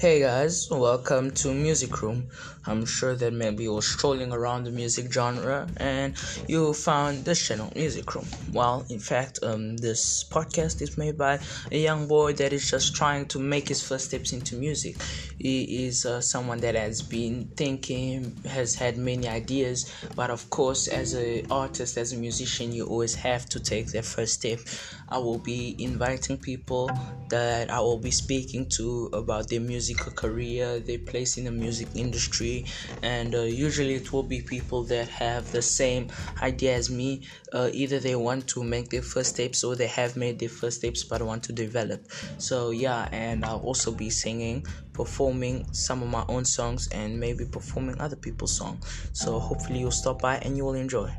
Hey guys, welcome to Music Room. I'm sure that maybe you're strolling around the music genre and you found this channel, Music Room. Well, in fact, um, this podcast is made by a young boy that is just trying to make his first steps into music. He is uh, someone that has been thinking, has had many ideas, but of course, as an artist, as a musician, you always have to take that first step. I will be inviting people that I will be speaking to about their musical career, their place in the music industry, and uh, usually it will be people that have the same idea as me. Uh, either they want to make their first steps or they have made their first steps but want to develop. So, yeah, and I'll also be singing, performing some of my own songs, and maybe performing other people's songs. So, hopefully, you'll stop by and you will enjoy.